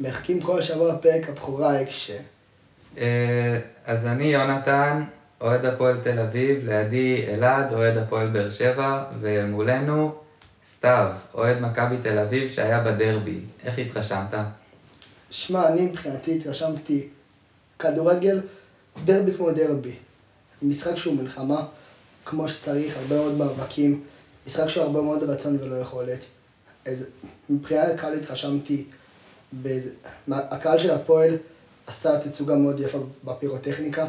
מחכים כל שבוע לפרק הבכורה אקשה. אה, אז אני יונתן, אוהד הפועל תל אביב, לידי אלעד, אוהד הפועל באר שבע, ומולנו סתיו, אוהד מכבי תל אביב שהיה בדרבי. איך התרשמת? שמע, אני מבחינתי התרשמתי כדורגל, דרבי כמו דרבי. משחק שהוא מלחמה, כמו שצריך, הרבה מאוד מאבקים, משחק שהוא הרבה מאוד רצון ולא יכולת. אז מבחינת הקהל התרשמתי, באיזה... מה- הקהל של הפועל עשה תצוגה מאוד יפה בפירוטכניקה.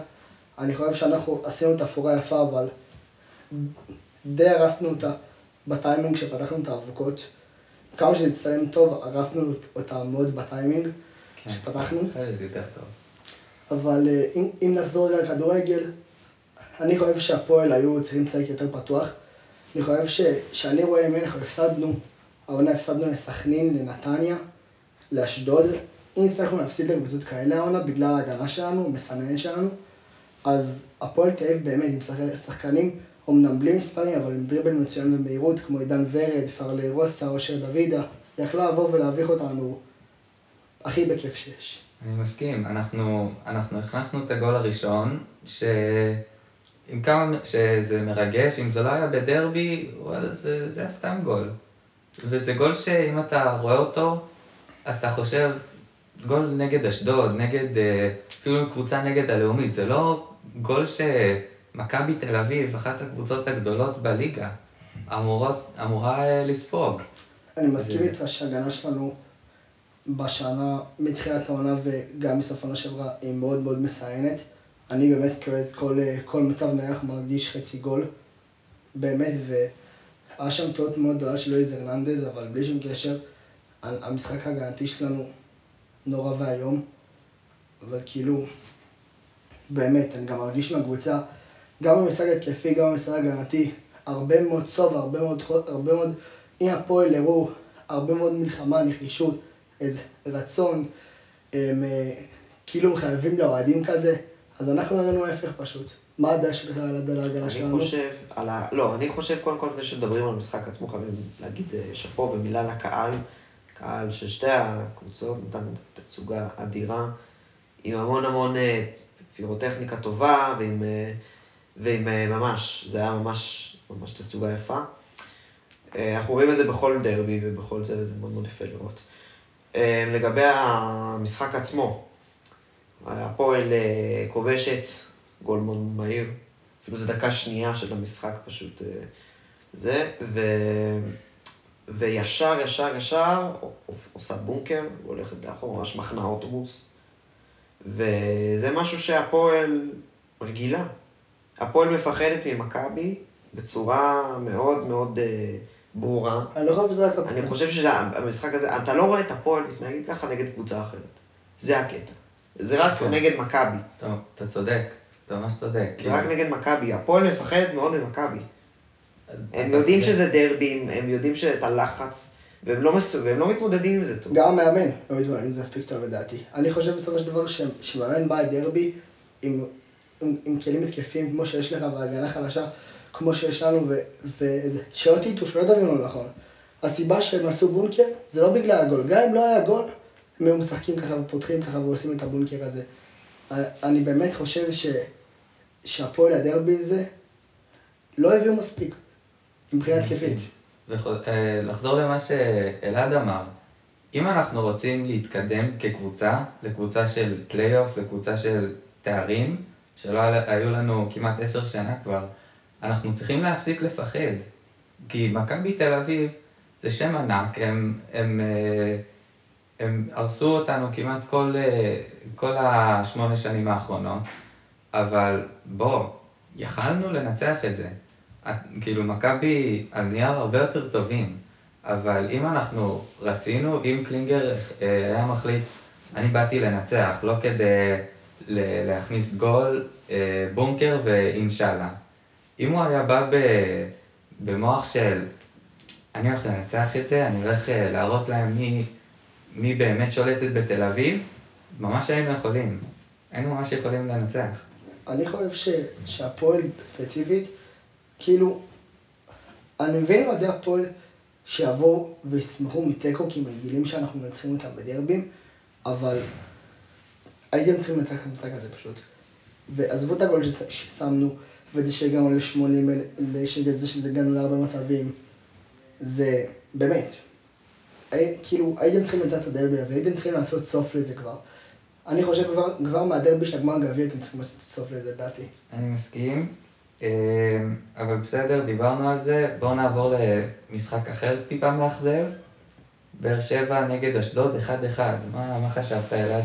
אני חושב שאנחנו עשינו תפאורה יפה, אבל די הרסנו אותה בטיימינג שפתחנו את האבוקות. כמה שזה הצטלם טוב, הרסנו אותה מאוד בטיימינג כן. שפתחנו. אחרת יותר טוב. אבל אה, אם, אם נחזור רגע לכדורגל, אני חושב שהפועל היו צריכים לשחק יותר פתוח. אני חושב ש, שאני רואה ממנו, אנחנו הפסדנו, העונה הפסדנו לסכנין, לנתניה, לאשדוד. אם הצלחנו להפסיד לקבוצות כאלה העונה בגלל ההגנה שלנו, המסננת שלנו, אז הפועל תל אביב באמת עם שחק- שחקנים, אמנם בלי מספרים, אבל עם דריבל מצוין ומהירות, כמו עידן ורד, פרלי רוסה, אושר דוידה, יכלה לבוא ולהביך אותנו הכי בכיף שיש. אני מסכים, אנחנו, אנחנו הכנסנו את הגול הראשון, ש... עם כמה שזה מרגש, אם זה לא היה בדרבי, וואלה, זה, זה היה סתם גול. וזה גול שאם אתה רואה אותו, אתה חושב, גול נגד אשדוד, נגד, אה, אפילו קבוצה נגד הלאומית, זה לא גול שמכבי תל אביב, אחת הקבוצות הגדולות בליגה, אמורות, אמורה אה, לספוג. אני מסכים איתך שההגנה שלנו בשנה, מתחילת העונה וגם בסוף העונה שעברה, היא מאוד מאוד מסיינת. אני באמת כאוהד כל, כל מצב נייח מרגיש חצי גול, באמת, והיה שם טעות מאוד גדולה של לואיז הרננדז, אבל בלי שום קשר, המשחק ההגנתי שלנו נורא ואיום, אבל כאילו, באמת, אני גם מרגיש מהקבוצה, גם במשחק התקפי, גם במשחק ההגנתי, הרבה מאוד סוב, הרבה מאוד, הרבה מאוד, אם הפועל הראו הרבה מאוד מלחמה, נחישות, איזה רצון, הם אה, כאילו חייבים לאוהדים כזה, אז אנחנו הראינו ההפך פשוט. מה הדעה שלך על הדעה להגנה אני שלנו? חושב, על ה... לא, אני חושב קודם כל לפני שמדברים על המשחק עצמו, חייבים להגיד אה, שאפו ומילה לקהל. קהל של שתי הקבוצות נתן תצוגה אדירה, עם המון המון אה, פירוטכניקה טובה, ועם, אה, ועם אה, ממש, זה היה ממש, ממש תצוגה יפה. אנחנו רואים את זה בכל דרבי ובכל זה, וזה מאוד מאוד יפה לראות. לגבי המשחק עצמו, הפועל כובשת, גול מאוד מהיר, אפילו זה דקה שנייה של המשחק פשוט זה, ו... וישר, ישר, ישר, עושה בונקר, הולכת לאחור, ממש מחנה אוטובוס, וזה משהו שהפועל רגילה. הפועל מפחדת ממכבי בצורה מאוד מאוד אה, ברורה. אני לא חושב שזה רק. אני חושב שהמשחק הזה, אתה לא רואה את הפועל מתנהגת ככה נגד קבוצה אחרת. זה הקטע. זה רק נכון. נגד מכבי. טוב, אתה צודק, אתה ממש צודק. זה רק נגד מכבי. הפועל מפחדת מאוד ממכבי. הם יודעים. שזה דרבים, הם יודעים שאת הלחץ, והם לא, מסו... והם לא מתמודדים עם זה טוב. גם המאמן לא מתמודד עם זה מספיק טוב לדעתי. אני חושב בסופו של דבר שמאמן בא לדרבי עם, עם, עם כלים התקפיים כמו שיש לך והגנה חלשה כמו שיש לנו ו- וזה, שלא תטעו, שלא תבינו לא נכון. הסיבה שהם עשו בונקר זה לא בגלל הגול, גם אם לא היה גול, הם היו משחקים ככה ופותחים ככה ועושים את הבונקר הזה. אני באמת חושב ש, שהפועל הדרבי הזה לא הביאו מספיק מבחינה התקפית. ולחזור למה שאלעד אמר, אם אנחנו רוצים להתקדם כקבוצה, לקבוצה של פלייאוף, לקבוצה של תארים, שלא היו לנו כמעט עשר שנה כבר, אנחנו צריכים להפסיק לפחד. כי מכבי תל אביב זה שם ענק, הם, הם, אה, הם הרסו אותנו כמעט כל, אה, כל השמונה שנים האחרונות, אבל בוא, יכלנו לנצח את זה. כאילו, מכבי על נייר הרבה יותר טובים, אבל אם אנחנו רצינו, אם קלינגר אה, היה מחליט, אני באתי לנצח, לא כדי להכניס גול, אה, בונקר ואינשאללה. אם הוא היה בא במוח של, אני הולך לנצח את זה, אני הולך אה, להראות להם מי, מי באמת שולטת בתל אביב, ממש היינו יכולים. היינו ממש יכולים לנצח. אני חושב שהפועל ספציפית, כאילו, אני מבין אוהדי הפועל שיבואו וישמחו מתיקו כי הם רגילים שאנחנו מנצחים אותם בדרבים, אבל הייתם צריכים לנצח את המשחק הזה פשוט. ועזבו את הגול שש- ששמנו, ואת זה שהגענו ל-80, ואת זה שהגענו להרבה מצבים. זה, באמת. הי, כאילו, הייתם צריכים לנצח את הדרבי הזה, הייתם צריכים לעשות סוף לזה כבר. אני חושב כבר, כבר מהדרבי של הגמר הגביע הייתם צריכים לעשות סוף לזה, דעתי. אני מסכים, אה, אבל בסדר, דיברנו על זה. בואו נעבור למשחק אחר טיפה מאכזב. באר שבע נגד אשדוד 1-1. מה, מה חשבת, אלעד?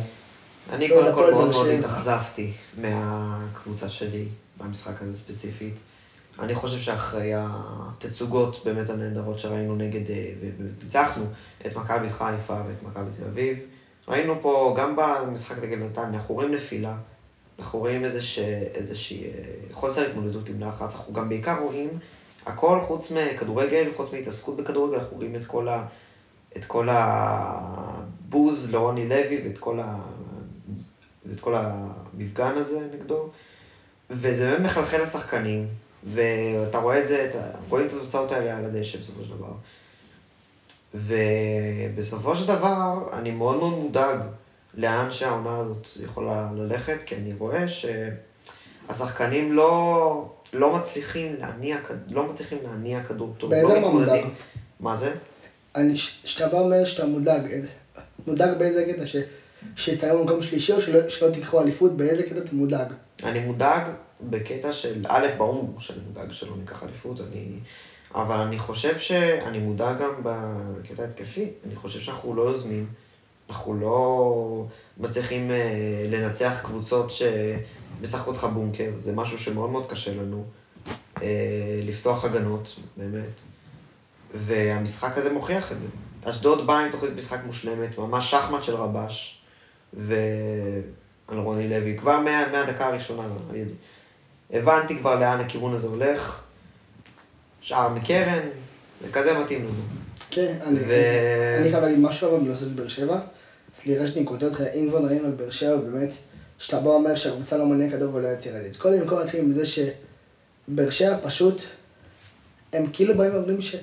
אני לא, קודם הפועל כל מאוד מאוד. התאכזבתי מהקבוצה שלי במשחק הזה ספציפית. אני חושב שאחרי התצוגות באמת הנהדרות שראינו נגד, אה, ובאמת ניצחנו את מכבי חיפה ואת מכבי תל אביב, ראינו פה, גם במשחק נגד נתניה, אנחנו רואים נפילה, אנחנו רואים איזושה, איזושהי אה, חוסר התמודדות עם לחץ, אנחנו גם בעיקר רואים הכל חוץ מכדורגל, חוץ מהתעסקות בכדורגל, אנחנו רואים את כל, ה, את כל הבוז לרוני לוי ואת כל, ה, ואת כל המפגן הזה נגדו, וזה באמת מחלחל לשחקנים, ואתה רואה את זה, אתה, רואים את התוצאות האלה על הדשא בסופו של דבר. ובסופו של דבר, אני מאוד מאוד מודאג לאן שהעונה הזאת יכולה ללכת, כי אני רואה שהשחקנים לא, לא מצליחים להניע, לא מצליחים להניע כדור טוב. באיזה לא רמה. מודאג? מה זה? אני, כשאתה בא אומר שאתה מודאג, מודאג באיזה קטע? ש- שיצאנו במקום שלישי או שלא, שלא תיקחו אליפות, באיזה קטע אתה מודאג? אני מודאג בקטע של, א', ברור שאני מודאג שלא ניקח אליפות, אני... אבל אני חושב שאני מודאג גם בקטע התקפי. אני חושב שאנחנו לא יוזמים, אנחנו לא מצליחים אה, לנצח קבוצות שמשחקות לך בונקר, זה משהו שמאוד מאוד קשה לנו. אה, לפתוח הגנות, באמת. והמשחק הזה מוכיח את זה. אשדוד באה עם תוכנית משחק מושלמת, ממש שחמט של רבש, ועל רוני לוי. כבר מה, מהדקה הראשונה הבנתי כבר לאן הכיוון הזה הולך. שער מקרן, זה כזה מתאים לנו. כן, אני, ו- אני חייב להגיד משהו אבל בנושא של באר שבע. סליחה שאני קוטע אותך, אם כבר נראים על באר שבע, באמת, שאתה בא אומר שהקבוצה לא מניע כדור ולא יצירתית. קודם כל נתחיל עם זה שבאר שבע פשוט, הם כאילו באים ואומרים ש...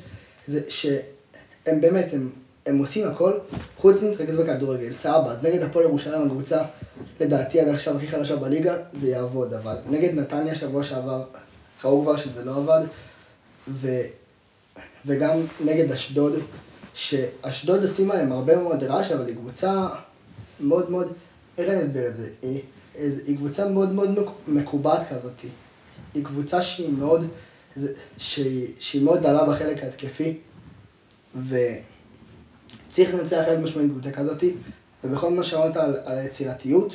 זה, שהם באמת, הם, הם עושים הכל, חוץ מלהתרכז בכדורגל, סבבה, אז נגד הפועל ירושלים הקבוצה, לדעתי עד עכשיו הכי חלשה בליגה, זה יעבוד, אבל נגד נתניה שבוע שעבר, ראו כבר שזה לא עבד, ו... וגם נגד אשדוד, שאשדוד עושים עליהם הרבה מאוד רעש, אבל היא קבוצה מאוד מאוד, איך אני אסביר את זה? היא, היא קבוצה מאוד מאוד מק- מקובעת כזאת. היא קבוצה שהיא מאוד, שהיא, שהיא מאוד דלה בחלק ההתקפי, וצריך לנצח חלק משמעית קבוצה כזאת, ובכל מה שאמרת על, על היצירתיות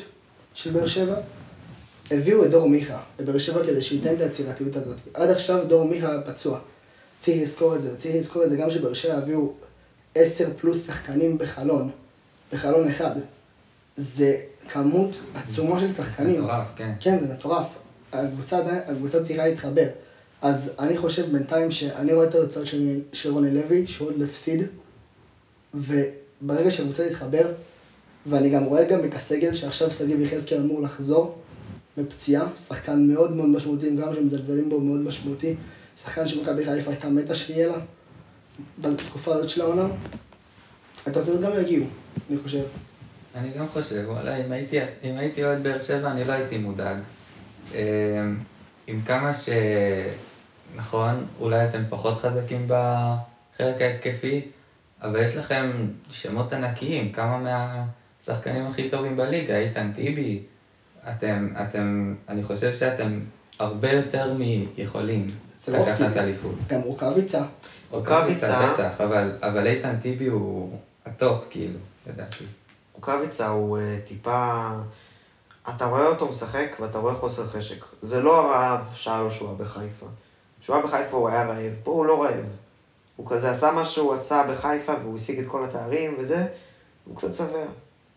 של באר שבע, הביאו את דור מיכה לבאר שבע כדי שייתן את היצירתיות הזאת. עד עכשיו דור מיכה פצוע. צריך לזכור את זה, וצריך לזכור את זה גם שבאר שבע הביאו עשר פלוס שחקנים בחלון, בחלון אחד. זה כמות עצומה של שחקנים. מטורף, כן. כן, זה מטורף. הקבוצה, הקבוצה צריכה להתחבר. אז אני חושב בינתיים שאני רואה את התוצאות של, של רוני לוי, שהוא עוד הפסיד, וברגע שהקבוצה תתחבר, ואני גם רואה גם את הסגל שעכשיו שגיב יחזקאל אמור לחזור מפציעה, שחקן מאוד מאוד משמעותי, גם שמזלזלים בו מאוד משמעותי, שחקן שמכבי חיפה הייתה מתה שיהיה לה בתקופה הזאת של העונה. התוצאות גם יגיעו, אני חושב. אני גם חושב, וואלה, אם הייתי, אם הייתי אוהד באר שבע, אני לא הייתי מודאג. אמ, עם כמה ש... נכון, אולי אתם פחות חזקים בחלק ההתקפי, אבל יש לכם שמות ענקיים, כמה מהשחקנים הכי טובים בליגה, איתן טיבי, אתם, אתם, אני חושב שאתם הרבה יותר מיכולים לקחת. אליפות. גם רוקאביצה, רוקאביצה- בטח, אבל, אבל איתן טיבי הוא הטופ, כאילו, לדעתי. רוקאביצה הוא אה, טיפה... אתה רואה אותו משחק ואתה רואה חוסר חשק. זה לא הרעב שהיה לו שהוא היה בחיפה. כשהוא היה בחיפה הוא היה רעב, פה הוא לא רעב. הוא כזה עשה מה שהוא עשה בחיפה והוא השיג את כל התארים וזה, הוא קצת שבע.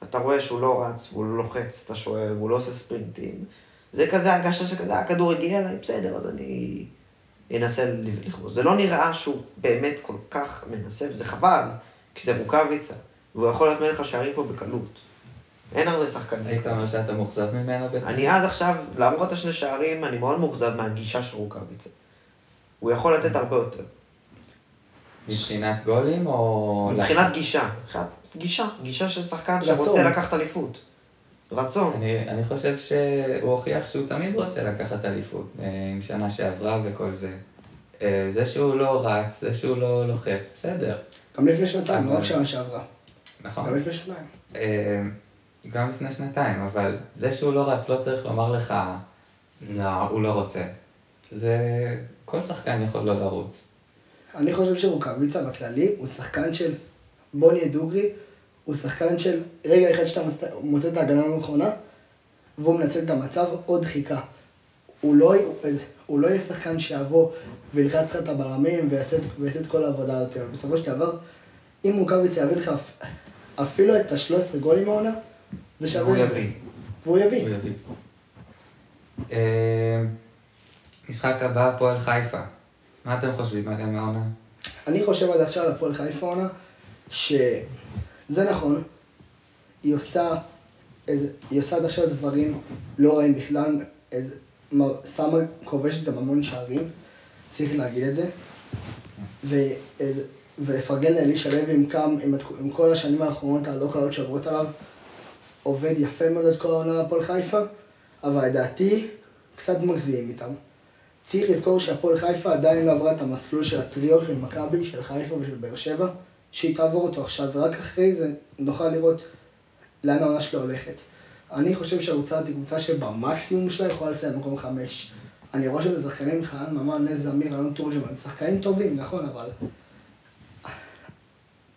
אתה רואה שהוא לא רץ, והוא לא לוחץ את השוער, והוא לא עושה ספרינטים. זה כזה הרגשה שכזה, הכדור הגיע אליי, בסדר, אז אני אנסה לכבוש. זה לא נראה שהוא באמת כל כך מנסה, וזה חבל, כי זה רוקאביצה, והוא יכול להיות מלך השערים פה בקלות. אין הרבה שחקנים. היית אומר שאתה מאוכזב ממנו בטח? אני עד עכשיו, למרות השני שערים, אני מאוד מאוכזב מהגישה של רוקאביצה. הוא יכול לתת הרבה יותר. מבחינת גולים או... מבחינת גישה, גישה, גישה של שחקן. שרוצה לקחת אליפות. רצון. אני, אני חושב שהוא הוכיח שהוא תמיד רוצה לקחת אליפות, אה, עם שנה שעברה וכל זה. אה, זה שהוא לא רץ, זה שהוא לא לוחץ, בסדר. גם לפני שנתיים, לא רק שנה שעברה. נכון. גם לפני שנתיים. אה, גם לפני שנתיים, אבל זה שהוא לא רץ לא צריך לומר לך, לא, הוא לא רוצה. זה... כל שחקן יכול לא לרוץ. אני חושב שרוקאביצה בכללי הוא שחקן של, בוא נהיה דוגרי, הוא שחקן של רגע אחד שאתה מס- מוצא את ההגנה הנכונה, והוא מנצל את המצב עוד חיכה. הוא לא, הוא לא יהיה שחקן שיבוא וילחץ לך את הבלמים ויעשה, ויעשה את כל העבודה הזאת, אבל בסופו של דבר, אם רוקאביצה יביא לך אפ- אפילו את ה-13 גולים מהעונה, זה שווה את זה. והוא יביא. אה, משחק הבא, הפועל חיפה. מה אתם חושבים עליהם העונה? אני חושב עד עכשיו על הפועל חיפה עונה, שזה נכון, היא עושה, איזה, היא עושה עד עכשיו דברים לא רעים בכלל, איזה, מ- שמה, כובשת גם המון שערים, צריך להגיד את זה, ואיזה, ולפרגן לאלישע לוי עם, כם, עם, עם כל השנים האחרונות הלא קלות שעוברות עליו, עובד יפה מאוד את כל העונה בהפועל חיפה, אבל לדעתי קצת מגזים איתם. צריך לזכור שהפועל חיפה עדיין לא עברה את המסלול של הטריו של מכבי, של חיפה ושל באר שבע, שהיא תעבור אותו עכשיו, ורק אחרי זה נוכל לראות לאן העונה שלה הולכת. אני חושב שהקבוצה היא קבוצה שבמקסימום שלה יכולה לסיים במקום חמש. אני רואה שזה שחקנים חנן ממן, נס זמיר, אלון תורג'מן, שחקנים טובים, נכון, אבל...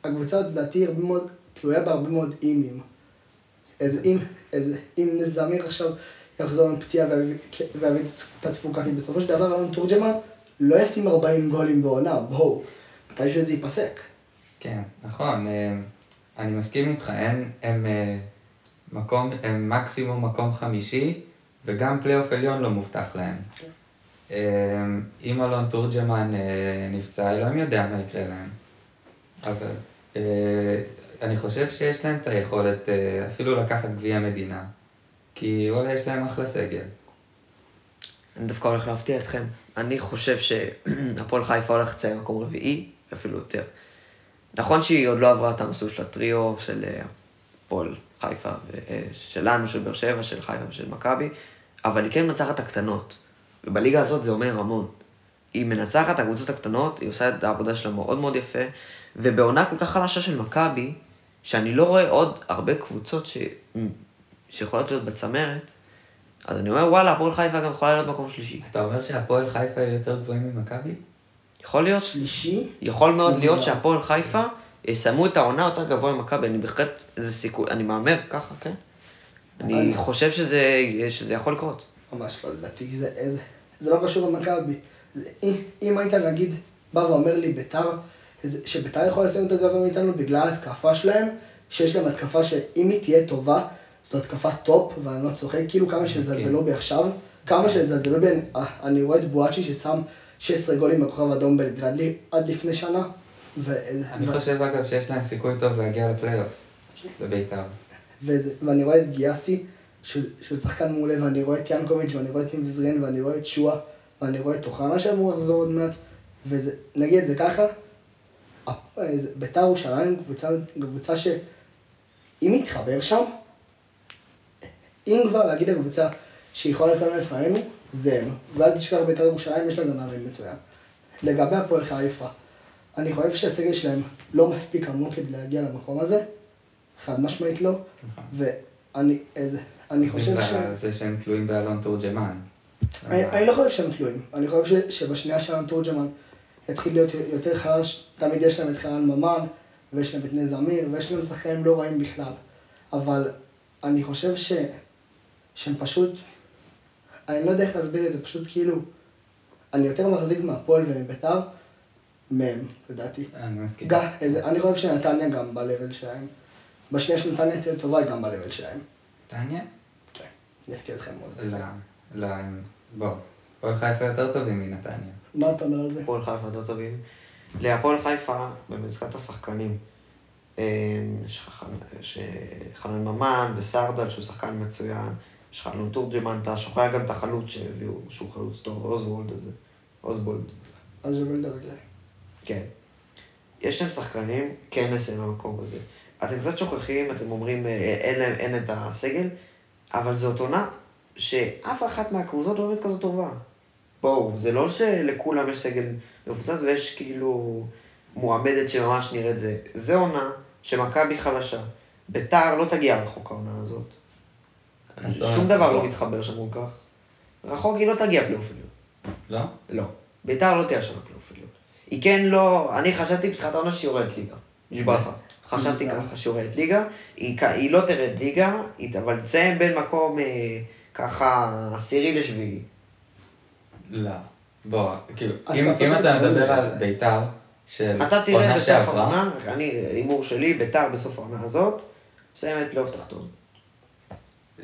הקבוצה לדעתי הרבה מאוד, תלויה בהרבה מאוד אימים. איזה אם, איזה, אם נס זמיר עכשיו יחזור עם פציעה ויביא את התפוקה, כי בסופו של דבר אלון תורג'מן לא ישים 40 גולים בעונה, בואו, מתי שזה ייפסק. כן, נכון, אה, אני מסכים איתך, הם, הם, אה, מקום, הם מקסימום מקום חמישי, וגם פלייאוף עליון לא מובטח להם. אה, אם אלון תורג'מן נפצע, אלוהים יודע מה יקרה להם. אבל אני חושב שיש להם את היכולת אפילו לקחת גביע מדינה, כי וואלה, יש להם אחלה סגל. אני דווקא הולך להפתיע אתכם. אני חושב שהפועל חיפה הולך לציין מקום רביעי, ואפילו יותר. נכון שהיא עוד לא עברה את המסלול של הטריו של אה, הפועל חיפה, אה, שלנו, של באר שבע, של חיפה ושל מכבי, אבל היא כן מנצחת את הקטנות. ובליגה הזאת זה אומר המון. היא מנצחת את הקבוצות הקטנות, היא עושה את העבודה שלה מאוד מאוד יפה, ובעונה כל כך חלשה של מכבי, שאני לא רואה עוד הרבה קבוצות ש... שיכולות להיות בצמרת, אז אני אומר, וואלה, הפועל חיפה גם יכולה להיות מקום שלישי. אתה אומר שהפועל חיפה יותר גבוהים ממכבי? יכול להיות, שלישי, יכול מאוד מוזר. להיות שהפועל חיפה יסיימו את העונה יותר גבוה ממכבי, אני בהחלט, איזה סיכוי, אני מהמר ככה, כן? אני אני- חושב שזה, שזה יכול לקרות. ממש לא, לדעתי זה, זה, זה לא קשור למכבי. זה- אם, אם היית נגיד בא ואומר לי ביתר, שביתר יכול לסיים יותר גבוה מאיתנו בגלל ההתקפה שלהם, שיש להם התקפה שאם היא תהיה טובה, זו התקפה טופ, ואני לא צוחק, כאילו כמה שיזלזלו בי עכשיו, כמה שיזלזלו בי, אה, אני רואה את בואצ'י ששם 16 גולים בכוכב אדום בלגרד לי עד לפני שנה, ואיזה- אני חושב אגב שיש להם סיכוי טוב להגיע לפלייאוף, לבית"ר. וזה, ואני רואה את גיאסי, שהוא, שהוא שחקן מעולה, ואני רואה את ינקוביץ', ואני רואה את ניב זרין, ואני רואה את שואה, ואני רואה את אוחנה שאמור לחזור עוד מעט, וזה, נגיד את זה ככה, אה, בית"ר ירושלים קבוצה, קבוצה שאם היא תתחבר שם, אם כבר להגיד הקבוצה שיכולה לצאת לפנינו, הם. ואל תשכח בית"ר ירושלים, יש לה גם מאמן מצוין. לגבי הפועל חיפה, אני חושב שהסגל שלהם לא מספיק עמוק כדי להגיע למקום הזה, חד משמעית לא, ואני איזה, אני חושב ש... זה שהם תלויים באלון תורג'מן. אני לא חושב שהם תלויים, אני חושב שבשנייה שאלון תורג'מן יתחיל להיות יותר חלש, תמיד יש להם את חנן ממן, ויש להם את נס זמיר, ויש להם שחקנים לא רעים בכלל. אבל אני חושב ש... שהם פשוט, אני לא יודע איך להסביר את זה, פשוט כאילו, אני יותר מחזיק מהפועל ומביתר, מהם, לדעתי. אני מסכים. גם, איזה, אני חושב שנתניה גם ב-level שלהם. בשנייה שנתניה תהיה טובה, היא גם ב-level שלהם. תעניין? כן, אני אפתיע אתכם מאוד. לא, לא, הם- בוא. הפועל חיפה יותר טובים מנתניה. מה אתה אומר על זה? הפועל חיפה יותר טובים. להפועל חיפה, במזכת השחקנים, אה, יש לך אה, חנן ממן וסרדל, שהוא שחקן מצוין. יש לך אלון תורג'מן, אתה שוכח גם את החלוץ שהביאו, שהוא חלוץ טוב, אוזבולד הזה. אוזבולד. אז זה בלדר רגליים. כן. יש להם שחקנים כן לסיים במקום הזה. אתם קצת שוכחים, אתם אומרים, אה, אין להם, אין את הסגל, אבל זאת עונה שאף אחת מהקבוצות לא באמת כזאת טובה. בואו, זה לא שלכולם יש סגל מפוצץ ויש כאילו מועמדת שממש נראית זה. זה עונה שמכבי חלשה. ביתר לא תגיע רחוק העונה הזאת. שום דבר לא. מתחבר שם כל כך. רחוק היא לא תגיע פלייאוף עליון. לא? לא. ביתר לא תהיה שם פלייאוף עליון. היא כן לא, אני חשבתי בתחילת העונה שהיא יורדת ליגה. נשבע לך. חשבתי מוזר. ככה שהיא יורדת ליגה. היא לא תרד ליגה, אבל תסיים בין מקום אה, ככה עשירי לשביעי. לא. בוא, כאילו, אם אתה בית"ר מדבר על. ביתר, של אתה תראה עונה בסוף שעברה, העונה, אני, הימור שלי, ביתר בסוף העונה הזאת, מסיימת פלייאוף תחתון.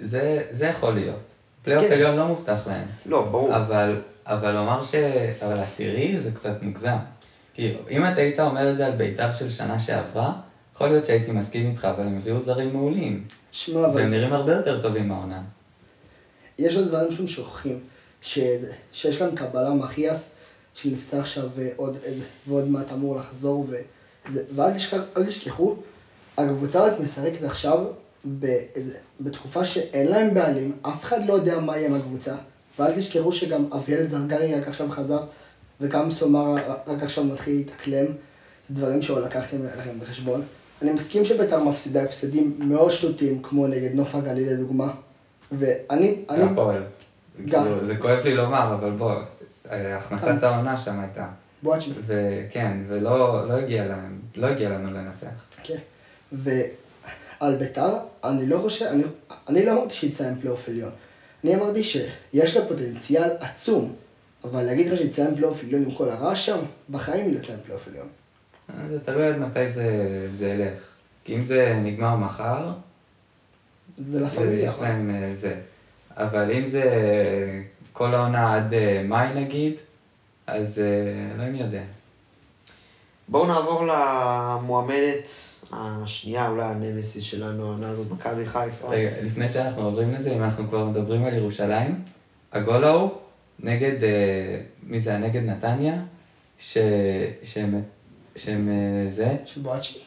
זה זה יכול להיות. פלייאוף כן. עליון לא מובטח להם. לא, ברור. אבל, אבל לומר ש... אבל עשירי זה קצת מוגזם. כאילו, אם אתה היית אומר את זה על ביתר של שנה שעברה, יכול להיות שהייתי מסכים איתך, אבל הם הביאו זרים מעולים. שמע, אבל והם נראים הרבה יותר טובים מהעונה. יש עוד דברים שהם שוכחים, שזה, שיש להם את הבלם אחיאס, שנפצע עכשיו ועוד, איזה- ועוד מעט אמור לחזור, וזה, ואל תשכח, אל תשכחו, הקבוצה הזאת משחקת עכשיו באיזה, בתקופה שאין להם בעלים, אף אחד לא יודע מה יהיה עם הקבוצה, ואל תשכחו שגם אביאל זרגרי רק עכשיו חזר, וגם סומר רק עכשיו מתחיל להתאקלם, דברים שלא לקחתם לכם בחשבון. אני מסכים שבית"ר מפסידה הפסדים מאוד שטותיים, כמו נגד נוף הגליל לדוגמה, ואני, אני, הפועל. גם. כאילו, זה כואב לי לומר, אבל בוא, אה, החמצת העונה שם הייתה. בואצ'י, וכן, ולא לא הגיע להם, לא הגיע לנו לנצח. כן. ועל בית"ר, אני לא חושב, אני, אני לא אמרתי שיצא פלייאוף עליון. אני אמרתי שיש לה פוטנציאל עצום, אבל להגיד לך שיצא פלייאוף עליון עם כל הרעש שם, בחיים לא יצא פלייאוף עליון. אה, זה תלוי עד מתי זה, זה ילך. כי אם זה נגמר מחר, זה לה פמיליה. יש להם אה, זה. אבל אם זה כל העונה עד אה, מאי נגיד, אז אלוהים יודע. בואו נעבור למועמדת השנייה, אולי הנמסיס שלנו, העונה הזאת, מכבי חיפה. רגע, לפני שאנחנו עוברים לזה, אם אנחנו כבר מדברים על ירושלים, הגול ההוא נגד, אה, מי זה היה? נגד נתניה, ש... שהם, שהם אה, זה, של בואצ'י.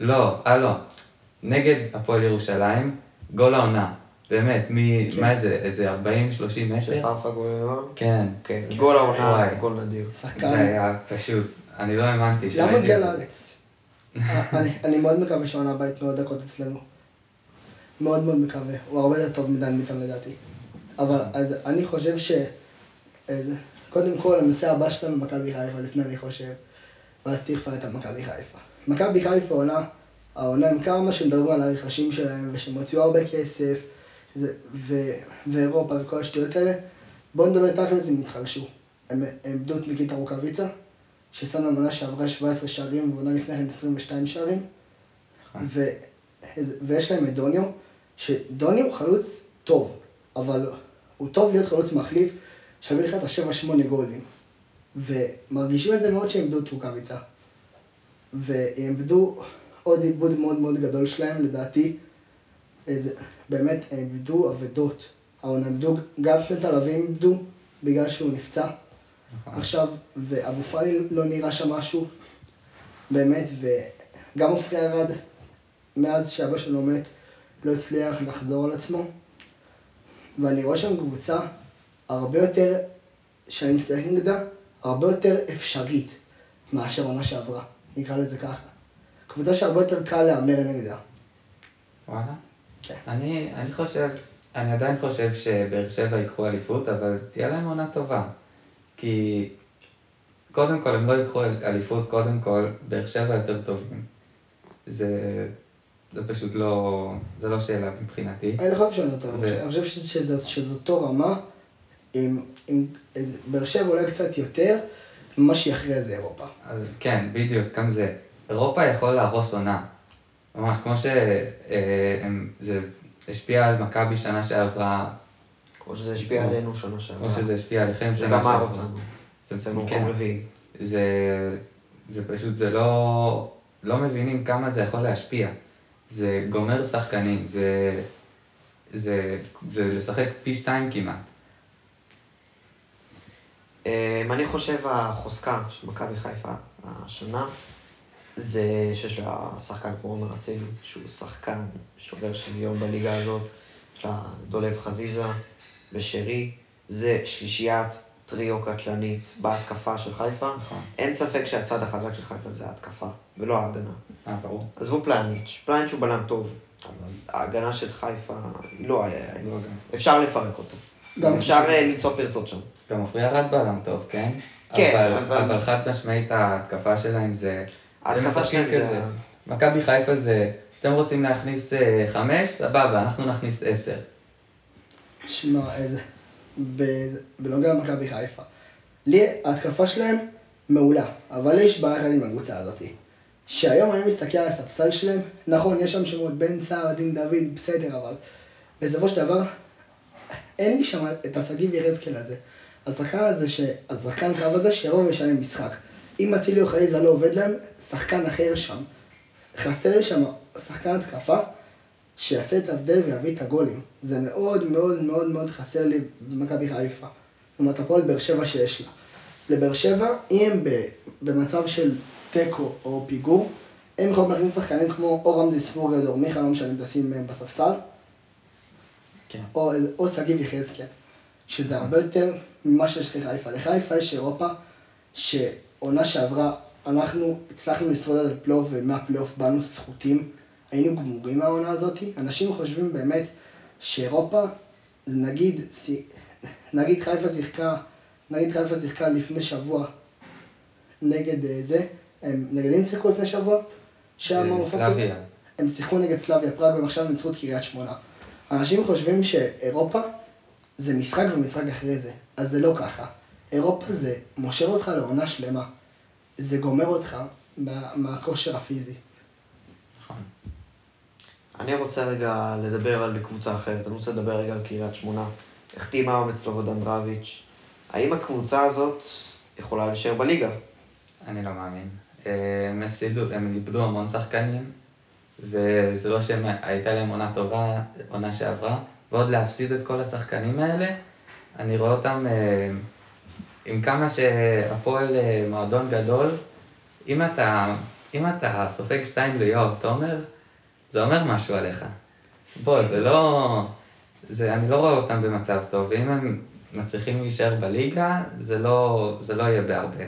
לא, אה לא, נגד הפועל ירושלים, גול העונה, באמת, מ... כן. מה זה, איזה 40-30 של מטר? פרפה גויון. כן, כן, גול העונה. גול נדיר. שחקן. זה היה פשוט, אני לא האמנתי למה שראיתי הגיע את זה. לארץ? אה, אני- מאוד מקווה שעונה הבאה ייתנו עוד דקות אצלנו. מאוד מאוד מקווה. הוא הרבה יותר טוב מדן ביטון לדעתי. אבל אז אני חושב ש... קודם כל, הנושא הבא שלנו מכבי חיפה, לפני אני חושב. ואז צריך לפרט על מכבי חיפה. מכבי חיפה עונה, העונה עם כמה שמדברים על הרכשים שלהם, ושהם הוציאו הרבה כסף, זה, ו, ואירופה וכל השטויות האלה, בואו נדבר תכל'ס, הם התחלשו. הם איבדו את ניקיטה רוקאביצה, ששם למנה שעברה 17 שערים, ועונה לפני כן 22 שערים, נכון. ו, ויש להם את דוניו, שדוניו חלוץ טוב, אבל הוא טוב להיות חלוץ מחליף, שווה לך את ה-7-8 גולים. ומרגישים את זה מאוד שהם איבדו את רוקאביצה. והם איבדו עוד עיבוד מאוד מאוד גדול שלהם, לדעתי. איזה, באמת, הם איבדו אבדות. הם איבדו, גם שני תלווים איבדו, בגלל שהוא נפצע. עכשיו, ואבו פאני לא נראה שם משהו, באמת, וגם עופרי ארד, מאז שאבא שלו מת, לא הצליח לחזור על עצמו. ואני רואה שם קבוצה הרבה יותר, שאני משחק נגדה, הרבה יותר אפשרית מאשר עונה שעברה, נקרא לזה ככה. קבוצה שהרבה יותר קל להמר נגדה. וואלה? כן. אני, אני חושב, אני עדיין חושב שבאר שבע ייקחו אליפות, אבל תהיה להם עונה טובה. כי קודם כל הם לא ייקחו אליפות, קודם כל באר שבע יותר טובים. זה, זה פשוט לא, זה לא שאלה מבחינתי. אני לא חושב טוב, ו- אני חושב שזו אותו רמה, עם, עם באר שבע אולי קצת יותר, ומה שיכריע זה אירופה. אז כן, בדיוק, גם זה. אירופה יכול להרוס עונה. ממש, כמו שזה השפיע על מכבי שנה שעברה, כמו שזה השפיע עלינו שנה שעברה. שזה השפיע עליכם זה שנה גמר שעברה. אותנו. זה זה כן. רביעי. זה, זה פשוט, זה לא, לא מבינים כמה זה יכול להשפיע. זה גומר שחקנים, זה, זה, זה לשחק פי שתיים כמעט. אמ, אני חושב החוזקה של מכבי חיפה השנה זה שיש לה שחקן כמו עומר אצילי, שהוא שחקן שובר שוויון בליגה הזאת. יש לה דולב חזיזה ושרי. זה שלישיית טריו קטלנית בהתקפה של חיפה. נכון. אין ספק שהצד החזק של חיפה זה ההתקפה, ולא ההגנה. אה, ברור. עזבו פלניץ', פלניץ' הוא בלם טוב, אבל ההגנה של חיפה היא לא היה... לא. אפשר לפרק אותו. גם אפשר אה, למצוא פרצות שם. גם עופרי ארד בלם טוב, כן? כן, אבל, אבל- חד משמעית ההתקפה שלהם זה... ההתקפה שלהם זה... מכבי חיפה זה, אתם רוצים להכניס אה, חמש, סבבה, אנחנו נכניס עשר. שמע, איזה... בנוגע למכבי חיפה. לי ההתקפה שלהם מעולה, אבל יש בעיה אחת עם הקבוצה הזאת. שהיום אני מסתכל על הספסל שלהם, נכון, יש שם שמות בן סער, דין דוד, בסדר, אבל בסופו של דבר, אין לי שם את השגיב יחזקאל הזה. השחקן הזה, ש... השחקן קו הזה, שיבוא וישלם משחק. אם אצילי או חליזה לא עובד להם, שחקן אחר שם. חסר לי שם שחקן התקפה שיעשה את ההבדל ויביא את הגולים. זה מאוד מאוד מאוד מאוד חסר לי במכבי חיפה. לעומת הפועל באר שבע שיש לה. לבאר שבע, אם במצב של תיקו או פיגור, הם יכולים להכניס שחקנים כמו או רמזי ספורד או מיכה, לא משנה תשים אה, בספסל, כן. או, שגיב יחזקאל, שזה הרבה יותר ממה שיש לחיפה. לחיפה יש אירופה, שעונה שעברה, אנחנו הצלחנו לשרוד את הפלייאוף, ומהפלייאוף באנו סחוטים, היינו גמורים מהעונה הזאת. אנשים חושבים באמת שאירופה, נגיד, נגיד חיפה שיחקה, נגיד חיפה שיחקה לפני שבוע נגד אה, זה, הם נגד מי שיחקו לפני שבוע? שם אה, סלאביה. הם שיחקו נגד סלאביה פראג והם עכשיו ניצחו את קריית שמונה. אנשים חושבים שאירופה זה משחק ומשחק אחרי זה, אז זה לא ככה. אירופה זה מושך אותך לעונה שלמה. זה גומר אותך מה, מהכושר הפיזי. אני רוצה רגע לדבר על קבוצה אחרת, אני רוצה לדבר רגע על קריית שמונה. החתים היום את סלובודן דרביץ'. האם הקבוצה הזאת יכולה להישאר בליגה? אני לא מאמין. אה, הם הפסידו, הם איבדו המון שחקנים, וזה לא שהייתה להם עונה טובה, עונה שעברה, ועוד להפסיד את כל השחקנים האלה, אני רואה אותם אה, עם כמה שהפועל אה, מועדון גדול, אם אתה, אם אתה סופג שתיים ליואב תומר, זה אומר משהו עליך. בוא, זה לא... זה, אני לא רואה אותם במצב טוב, ואם הם מצליחים להישאר בליגה, זה לא, זה לא יהיה בהרבה.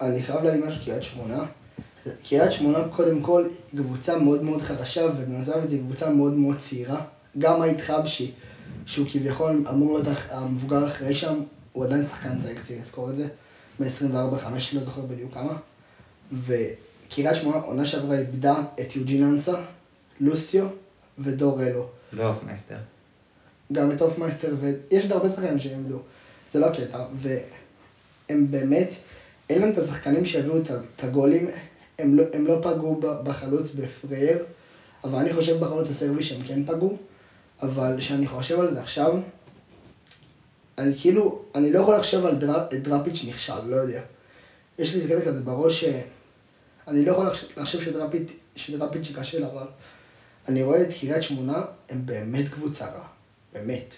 אני חייב להגיד משהו, קריית שמונה. קריית שמונה, קודם כל, קבוצה מאוד מאוד חדשה, ובנוסף לזה קבוצה מאוד מאוד צעירה. גם הייתם חבשי, שהוא כביכול אמור להיות המבוגר האחראי שם, הוא עדיין שחקן צעיר, צריך לזכור את זה. מ-24-5, לא זוכר בדיוק כמה. וקריית שמונה, עונה שעברה איבדה את יוג'ין אנסה, לוסיו ודור אלו. והופמייסטר. גם את הופמייסטר, ויש עוד הרבה שחקנים שהם איבדו. זה לא הקטע, והם באמת, אין להם את השחקנים שיביאו את הגולים, הם לא, הם לא פגעו בחלוץ בפרייר, אבל אני חושב בחלוץ הסרבי שהם כן פגעו, אבל כשאני חושב על זה עכשיו, אני כאילו, אני לא יכול לחשוב על דראפ, דראפיץ' נכשל, לא יודע. יש לי איזה קטע כזה בראש שאני לא יכול לחשוב, לחשוב שדראפיץ', שדראפיץ' ייכשל, אבל אני רואה את קריית שמונה, הם באמת קבוצה רעה. באמת.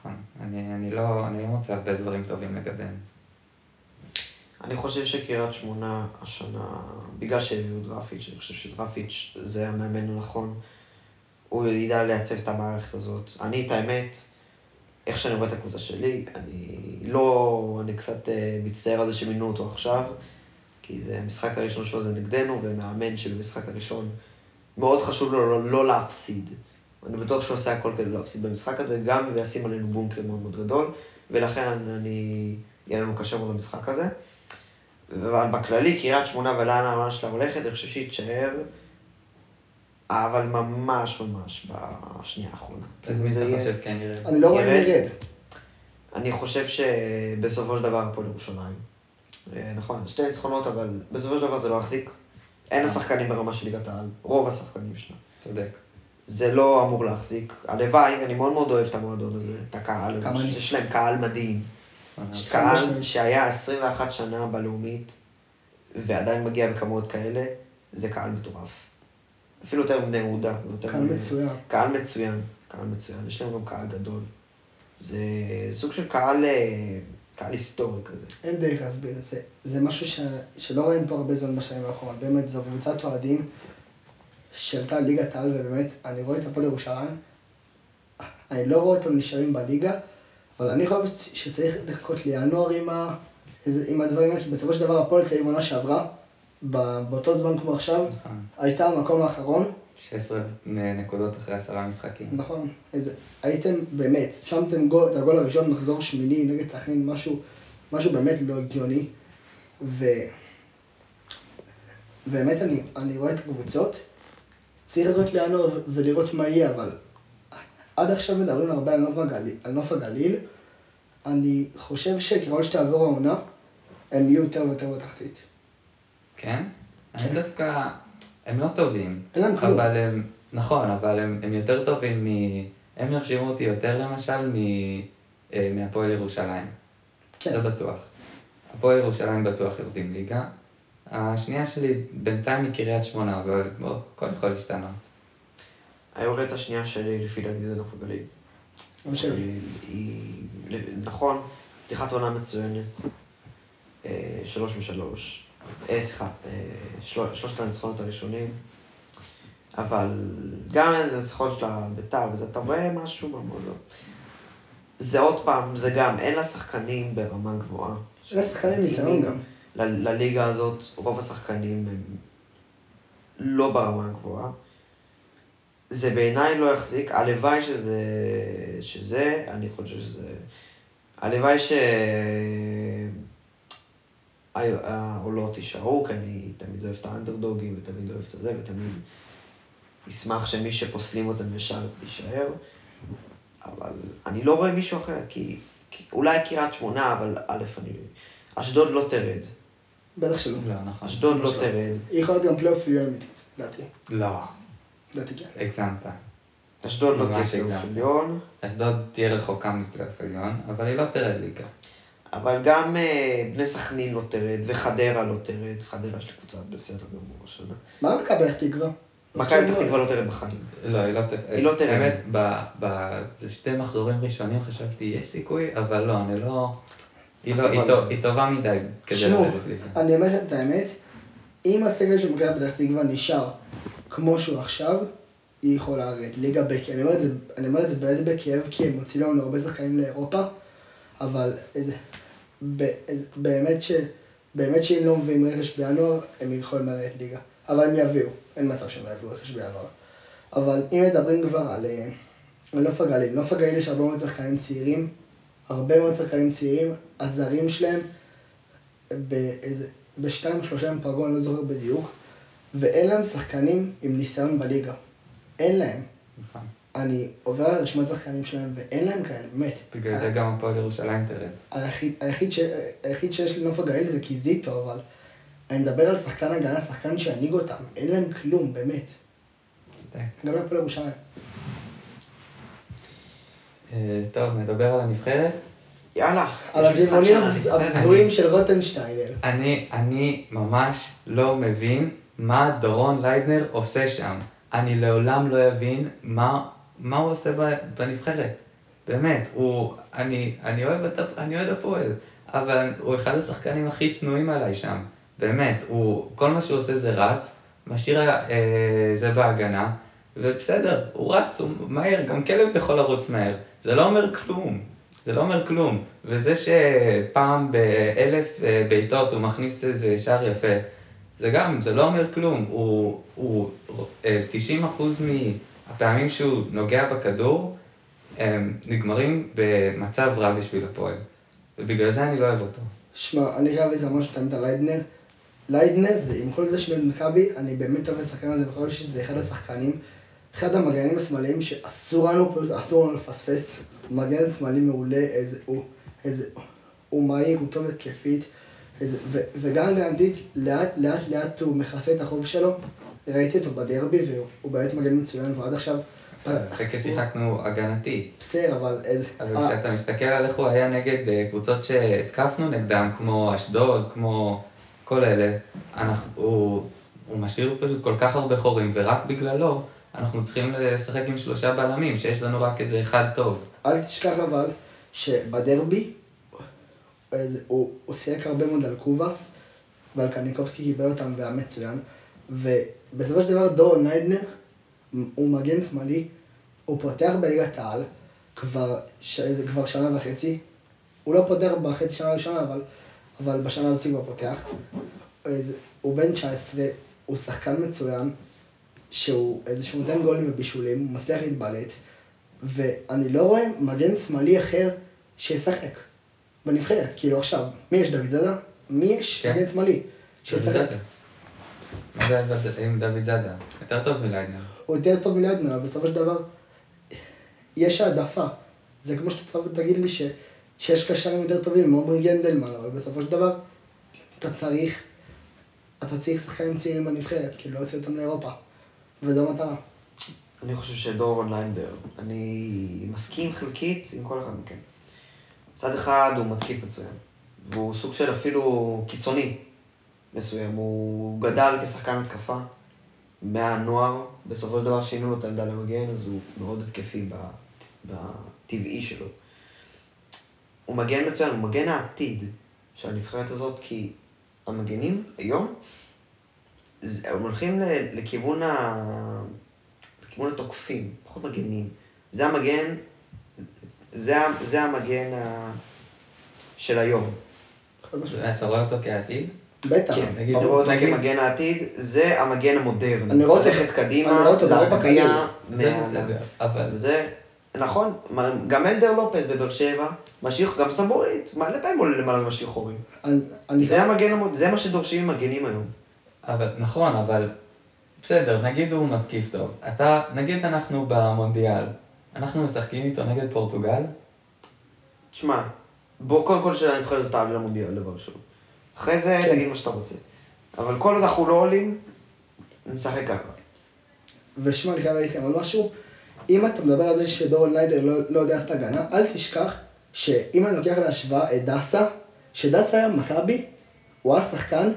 נכון. אני, אני, לא, אני לא מוצא הרבה דברים טובים לגביהם. אני חושב שקריית שמונה השנה, בגלל שהביאו דרפיץ', אני חושב שדרפיץ' זה המאמן הנכון. הוא ידע לייצב את המערכת הזאת. אני, את האמת, איך שאני רואה את הקבוצה שלי, אני לא, אני קצת אה, מצטער על זה שמינו אותו עכשיו, כי זה המשחק הראשון שלו זה נגדנו, ומאמן שבמשחק הראשון מאוד חשוב לו לא, לא להפסיד. אני בטוח שהוא עושה הכל כדי לא להפסיד במשחק הזה, גם וישים עלינו בונקר מאוד מאוד גדול, ולכן אני, יהיה לנו קשה מאוד במשחק הזה. אבל בכללי, קריית שמונה ולאן העונה שלה הולכת, אני חושב שהיא תישאר, אבל ממש ממש בשנייה האחרונה. אז מי זה אתה יהיה- חושב כן ירד? אני לא רואה ירד. אני חושב שבסופו של דבר הפועל ירושלים. אה, נכון, שתי ניצחונות, אבל בסופו של דבר זה לא יחזיק. אין לה שחקנים ברמה של ליגת העל, רוב השחקנים שלה. צודק. זה לא אמור להחזיק. הלוואי, אני מאוד מאוד אוהב את המועדון הזה, את הקהל הזה. יש להם קהל מדהים. חד קהל. שהיה 21 שנה בלאומית, ועדיין מגיע בכמויות כאלה, זה קהל מטורף. אפילו יותר מבני יהודה. קהל מצוין. קהל מצוין, קהל מצוין. יש להם גם קהל גדול. זה סוג של קהל, אה, קהל היסטורי כזה. אין דרך להסביר את זה. זה משהו ש... שלא רואים פה הרבה זמן בשנים האחרונות. באמת, זו קבוצת אוהדים שעלתה ליגת העל, ובאמת, אני רואה את הפועל ירושלים. אני לא רואה אותם נשארים בליגה, אבל אני חושב שצריך לחכות לינואר עם, ה... עם הדברים האלה, בסופו של דבר הפועל תל אביב עונה שעברה, באותו זמן כמו עכשיו, נכון. הייתה המקום האחרון, 16 נקודות אחרי עשרה משחקים. נכון, איזה, הייתם באמת, שמתם גול, את הגול הראשון מחזור שמיני נגד סכנין, משהו, משהו באמת לא הגיוני, ו... באמת אני, אני רואה את הקבוצות, צריך לינואר ו- ולראות מה יהיה, אבל עד עכשיו מדברים הרבה על נוף הגליל, על נוף הגליל, אני חושב שככל שתעבור העונה, הם יהיו יותר ויותר בתחתית. כן? כן. אני דווקא, הם לא טובים. אין להם כלום. אבל הם, נכון, אבל הם, הם יותר טובים מ... הם ירשימו אותי יותר למשל מ... אה, מהפועל ירושלים. כן. זה בטוח. הפועל ירושלים בטוח יורדים ליגה. השנייה שלי בינתיים היא קריית שמונה, אבל בוא, הכל יכול להשתנות. היורדת השנייה שלי, לפי דעתי, זה נוף הגליל. לא משנה. נכון, פתיחת עונה מצוינת. אה, שלוש משלוש. אה, סליחה, אה, של, שלושת הניצחונות הראשונים. אבל גם איזה ניצחון של הביתר, וזה, אתה רואה משהו במועדון. זה עוד פעם, זה גם, אין לה שחקנים ברמה גבוהה. יש שחקנים ניסיון גם. ל- לליגה הזאת, רוב השחקנים הם לא ברמה הגבוהה. זה בעיניי לא יחזיק, הלוואי שזה, שזה, אני חושב שזה, הלוואי ש... העולות יישארו, כי אני תמיד אוהב את האנדרדוגים, ותמיד אוהב את זה, ותמיד אשמח שמי שפוסלים אותם ישר יישאר. אבל אני לא רואה מישהו אחר, כי, כי אולי קריית שמונה, אבל א', אני... אשדוד לא תרד. בטח שלא. לא, נכון. אשדוד לא. תרד. היא יכולה להיות גם פלייאוף עליון אמיתית, לדעתי. לא, לדעתי כן. הגזמת. אשדוד לא תהיה פלייאוף. עליון, אשדוד תהיה רחוקה מפלייאוף עליון, אבל היא לא תרד ליגה. אבל גם אה, בני סכנין לא תרד, וחדרה לא תרד. חדרה יש לה קבוצה בסדר גמור השנה. מה מכבי פתח תקווה? מכבי פתח תקווה לא תרד בחיים. לא, היא לא תרד. היא לא תרד. האמת, ב- ב- זה שתי מחזורים ראשונים חשבתי, יש סיכוי, אבל לא, אני לא... היא לא- היא אבל- טוב- היא טובה מדי כדי לרדת ליגה. אני אומר לכם את האמת, אם הסגל של מכבי פתח תקווה נשאר כמו שהוא עכשיו, היא יכולה לרדת ליגה בכאב. אני אומר את זה, באמת בכאב, כי הם מוציאים לנו הרבה שחקנים לאירופה, אבל איזה, ב- איזה- באמת ש... באמת שאם לא מביאים רכש בינואר, הם יכולים לרדת ליגה. אבל הם יביאו, אין מצב שהם לא יביאו רכש בינואר. אבל אם מדברים כבר על, אה, על נוף הגליל, נוף הגליל יש הרבה מאוד שחקנים צעירים, הרבה מאוד שחקנים צעירים, הזרים שלהם באיזה, בשתיים שלושה הם אני לא זוכר בדיוק, ואין להם שחקנים עם ניסיון בליגה. אין להם. נכון. אני עובר על רשימת שחקנים שלהם ואין להם כאלה, באמת. בגלל זה גם הפועל ירושלים תרד. היחיד, היחיד, ש, היחיד שיש לנוף הגליל זה קיזיטו, אבל אני מדבר על שחקן הגנה, שחקן שינהיג אותם, אין להם כלום, באמת. צודק. גם להפועל ירושלים. אה, טוב, נדבר על הנבחרת. יאללה. על הזימונים. הבזויים של רוטנשטיינר. אני, אני ממש לא מבין מה דורון ליידנר עושה שם. אני לעולם לא אבין מה, מה הוא עושה בנבחרת. באמת, הוא, אני, אני אוהב את, אני אוהד הפועל, אבל הוא אחד השחקנים הכי שנואים עליי שם. באמת, הוא, כל מה שהוא עושה זה רץ, משאיר אה, זה בהגנה, ובסדר, הוא רץ, הוא מהר, גם כלב יכול לרוץ מהר. זה לא אומר כלום. זה לא אומר כלום. וזה שפעם באלף אה, בעיטות הוא מכניס איזה שער יפה, זה גם, זה לא אומר כלום. הוא, הוא, אה, 90% מהפעמים שהוא נוגע בכדור, הם נגמרים במצב רע בשביל הפועל. ובגלל זה אני לא אוהב אותו. שמע, אני חייב להגיד לך משהו תמיד על ליידנר. ליידנר זה, עם כל זה שאני מכבי, אני באמת אוהב את השחקן הזה, בכל שזה אחד השחקנים, אחד המגנים השמאליים שאסור לנו, פשוט אסור לנו לפספס. מגן שמאלי מעולה, איזה, הוא, איזה, הוא מהיר, הוא טוב התקפית, וגם הגנתית, לאט לאט לאט הוא מכסה את החוב שלו. ראיתי אותו בדרבי, והוא באמת מגן מצוין, ועד עכשיו... אחרי שיחקנו הגנתי. בסדר, אבל איזה... אבל כשאתה מסתכל על איך הוא היה נגד אה, קבוצות שהתקפנו נגדם, כמו אשדוד, כמו כל אלה, הוא, משאיר פשוט כל כך הרבה חורים, ורק בגללו אנחנו צריכים לשחק עם שלושה בלמים, שיש לנו רק איזה אחד טוב. אל תשכח אבל שבדרבי הוא שיחק הרבה מאוד על קובאס, ועל קניקובסקי קיבל אותם והיה מצוין. ובסופו של דבר דורון ניידנר, הוא מגן שמאלי, הוא פותח בליגת העל כבר, ש... כבר שנה וחצי. הוא לא פותח בחצי שנה הראשונה, אבל, אבל בשנה הזאת הוא כבר פותח. הוא בן 19, הוא שחקן מצוין, שהוא איזה שהוא נותן גולים ובישולים, הוא מצליח להתבלט, ואני לא רואה מגן שמאלי אחר שישחק בנבחרת. כאילו עכשיו, מי יש דוד זאדה? מי יש כן. מגן שמאלי? שישחק. מה זה עם דוד זאדה? יותר טוב מליידנר. הוא יותר טוב מליידנר, אבל בסופו של דבר, יש העדפה. זה כמו שאתה תבוא ותגיד לי ש, שיש קשרים יותר טובים מעומרי גנדלמן, אבל בסופו של דבר, אתה צריך, אתה צריך שחקנים צעירים בנבחרת, כאילו לא יוצא אותם לאירופה. וזו המטרה. אני חושב שדורון ליינדר, אני מסכים חלקית עם כל אחד מכם. מצד אחד הוא מתקיף מצוין, והוא סוג של אפילו קיצוני מסוים. הוא גדל כשחקן התקפה מהנוער, בסופו של דבר שינו לו את העמדה למגן, אז הוא מאוד התקפי בטבעי שלו. הוא מגן מצוין, הוא מגן העתיד של הנבחרת הזאת, כי המגנים היום, הם הולכים לכיוון ה... לכיוון התוקפים, פחות מגנים. זה המגן, זה, זה המגן ה... של היום. אתה רואה אותו כעתיד? בטח. כן, נגיד, אני רואה אותו נגיד- כמגן העתיד, זה המגן המודרני. אני רואה אותו- ללכת קדימה, אני רואה אותו באירופה כליל. זה בסדר, אבל... זה, נכון, גם אלדר לופס בבאר שבע, משאיר, גם סבורית, מלא פעמים עולה למעלה ומשאיר חורים. אני, אני, זה המגן, המוד- זה מה שדורשים ממגנים היום. אבל, נכון, אבל בסדר, נגיד הוא מתקיף טוב. אתה, נגיד אנחנו במונדיאל, אנחנו משחקים איתו נגד פורטוגל, תשמע, בוא קודם כל שהנבחרת הזאת תעלה למונדיאל דבר ראשון. אחרי זה כן. תגיד מה שאתה רוצה. אבל כל עוד אנחנו לא עולים, נשחק ככה. ושמע, אני חייב להגיד לכם עוד משהו. אם אתה מדבר על זה שדורון ניידר לא, לא יודע לעשות הגנה, אל תשכח שאם אני לוקח להשוואה את דסה, שדסה היה מכבי, הוא היה שחקן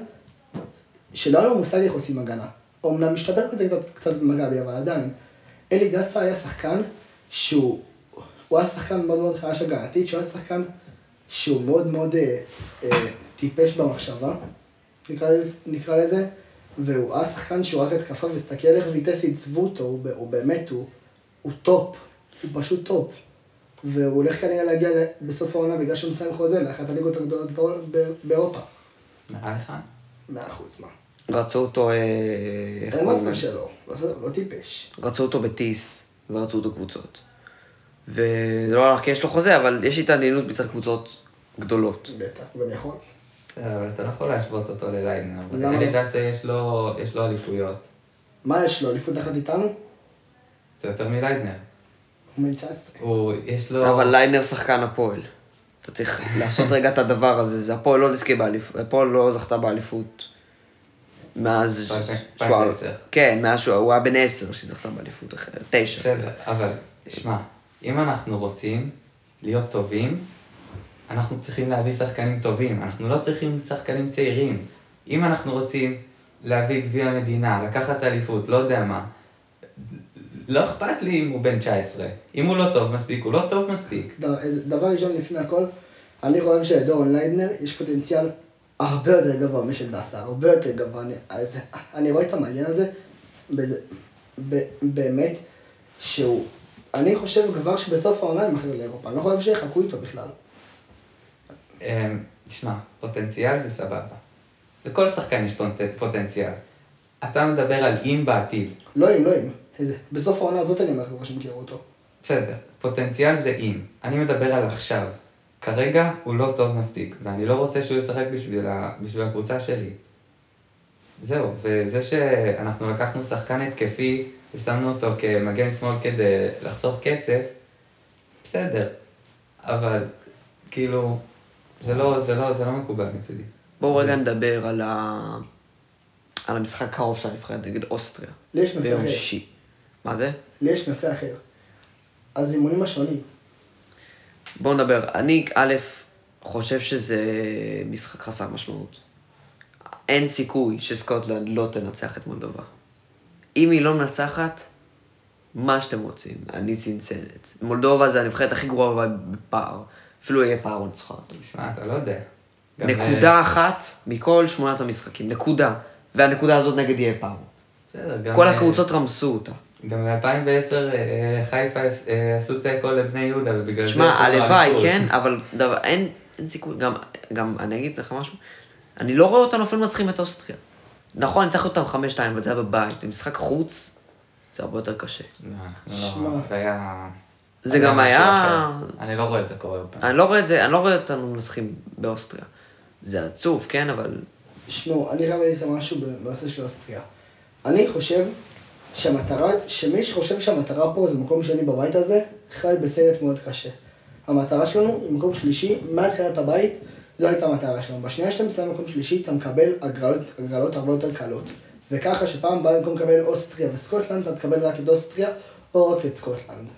שלא היה לו מושג איך עושים הגנה. אומנם משתפר בזה קצת, קצת במכבי, אבל עדיין. אלי דסה היה שחקן שהוא, הוא היה שחקן מאוד מאוד חלש הגנתית, שהוא היה שחקן שהוא מאוד מאוד אה, אה, טיפש במחשבה, נקרא לזה, נקרא לזה, והוא היה שחקן שהוא רק התקפה, וסתכל איך ויטסה עיצבו אותו, הוא, הוא באמת, הוא, הוא טופ, הוא פשוט טופ. והוא הולך כנראה להגיע בסוף העונה בגלל שהוא מסיים חוזה לאחת הליגות הגדולות באירופה. נראה לך? מאה אחוז, מה? רצו אותו, אה, אין מצב? שלא, לא טיפש. רצו אותו בטיס, ורצו אותו קבוצות. וזה לא הלך כי יש לו חוזה, אבל יש התעניינות מצד קבוצות גדולות. בטח, הוא גם יכול. אבל אתה לא יכול להשוות אותו לליידנר. למה אלי לא? דסה יש לו, יש לו אליפויות. מה יש לו, אליפות אחת איתנו? זה יותר מליידנר. הוא בן 19. הוא, יש לו... אבל ליינר שחקן הפועל. אתה צריך לעשות רגע את הדבר הזה, זה הפועל לא נזכה באליפות, הפועל לא זכתה באליפות מאז... שהוא- 2010. כן, מאז שהוא הוא היה בן עשר שהיא זכתה באליפות אחרת, תשע. אבל שמע, אם אנחנו רוצים להיות טובים, אנחנו צריכים להביא שחקנים טובים, אנחנו לא צריכים שחקנים צעירים. אם אנחנו רוצים להביא גביע המדינה, לקחת אליפות, לא יודע מה, לא אכפת לי אם הוא בן 19. אם הוא לא טוב מספיק, הוא לא טוב מספיק. דבר, דבר ראשון, לפני הכל, אני חושב שלדורון ליידנר יש פוטנציאל הרבה יותר גבוה משל דסה, הרבה יותר גבוה. אני, אז, אני רואה את המעניין הזה, בזה, ב, באמת, שהוא, אני חושב כבר שבסוף העונה הם אחרים לאירופה, אני לא חושב שיחכו איתו בכלל. אמ, תשמע, פוטנציאל זה סבבה. לכל שחקן יש פוט- פוטנציאל. אתה מדבר על אם בעתיד. לא אם, לא אם. איזה, בסוף העונה הזאת אני אומר לך שמכירו אותו. בסדר, פוטנציאל זה אם. אני מדבר על עכשיו. כרגע הוא לא טוב מספיק, ואני לא רוצה שהוא ישחק בשביל, ה... בשביל הקבוצה שלי. זהו, וזה שאנחנו לקחנו שחקן התקפי ושמנו אותו כמגן שמאל כדי לחסוך כסף, בסדר. אבל, כאילו, זה לא, זה לא, זה לא מקובל מצידי. בואו רגע נדבר על, ה... על המשחק הקרוב של הנבחרת נגד אוסטריה. לי יש נושא ביום אחר. שישי. מה זה? לי יש נושא אחר. הזימונים השונים. בואו נדבר. אני, א', חושב שזה משחק חסר משמעות. אין סיכוי שסקוטלנד לא תנצח את מולדובה. אם היא לא מנצחת, מה שאתם רוצים, אני צנצנת. מולדובה זה הנבחרת הכי גרועה בפער. אפילו יהיה פער ניצחונות. תשמע, אתה לא יודע. גם, אה, נקודה אחת מכל שמונת המשחקים, נקודה. והנקודה הזאת נגד יהיה פער. בסדר. כל אה, הקבוצות רמסו אותה. גם ב-2010 חיפה אה, עשו תיקו לבני יהודה, ובגלל זה... תשמע, יש לנו הלוואי. כן, אבל דבר, אין, אין סיכוי, גם, גם, אני אגיד לך משהו, אני לא רואה אותנו אפילו מנצחים את אוסטריה. נכון, ניצחנו אותם חמש שתיים, אבל זה היה בבית. במשחק חוץ, זה הרבה יותר קשה. לא, אנחנו שמע. לא, זה היה... זה גם היה... אני לא רואה את זה קורה יותר. אני לא רואה את זה, אני לא רואה אותנו מנצחים באוסטריה. זה עצוב, כן, אבל... שמעו, אני חייב להגיד לכם משהו בנושא של אוסטריה. אני חושב שהמטרה, שמי שחושב שהמטרה פה זה מקום שני בבית הזה, חי בסרט מאוד קשה. המטרה שלנו היא מקום שלישי, מהתחילת הבית, זו הייתה המטרה שלנו. בשנייה שאתה מסיים מקום שלישי, אתה מקבל הגרלות, הגרלות הרבה יותר קלות. וככה שפעם הבאה במקום לקבל אוסטריה וסקוטלנד, אתה תקבל רק את אוסטריה, או רק את סקוטלנד.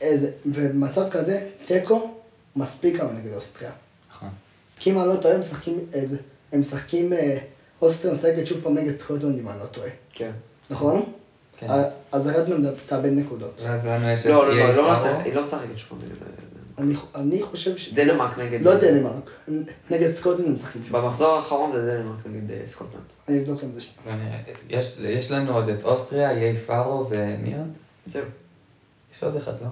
איזה, ובמצב כזה, תיקו מספיק לנו נגד אוסטריה. נכון. כי אם אני לא טועה, הם משחקים איזה, הם משחקים, אה, אוסטריה משחקת שוב פעם נגד סקוטלנד אם אני לא טועה. כן. נכון? כן. אה, אז הירידה תאבד נקודות. ואז לנו יש לא, לא, לא, היא לא היא לא משחקת שוב נגד... אני, אני חושב ש... דנמרק נגד... לא דנמרק, נגד סקוטלנד הם משחקים שוב. במחזור האחרון זה דנמרק נגד אה, סקוטלנד. אני אבדוק עם זה שנייה. יש- יש לנו עוד את אוסטריה, איי פארו ומי עוד? זהו. יש עוד אחד, לא?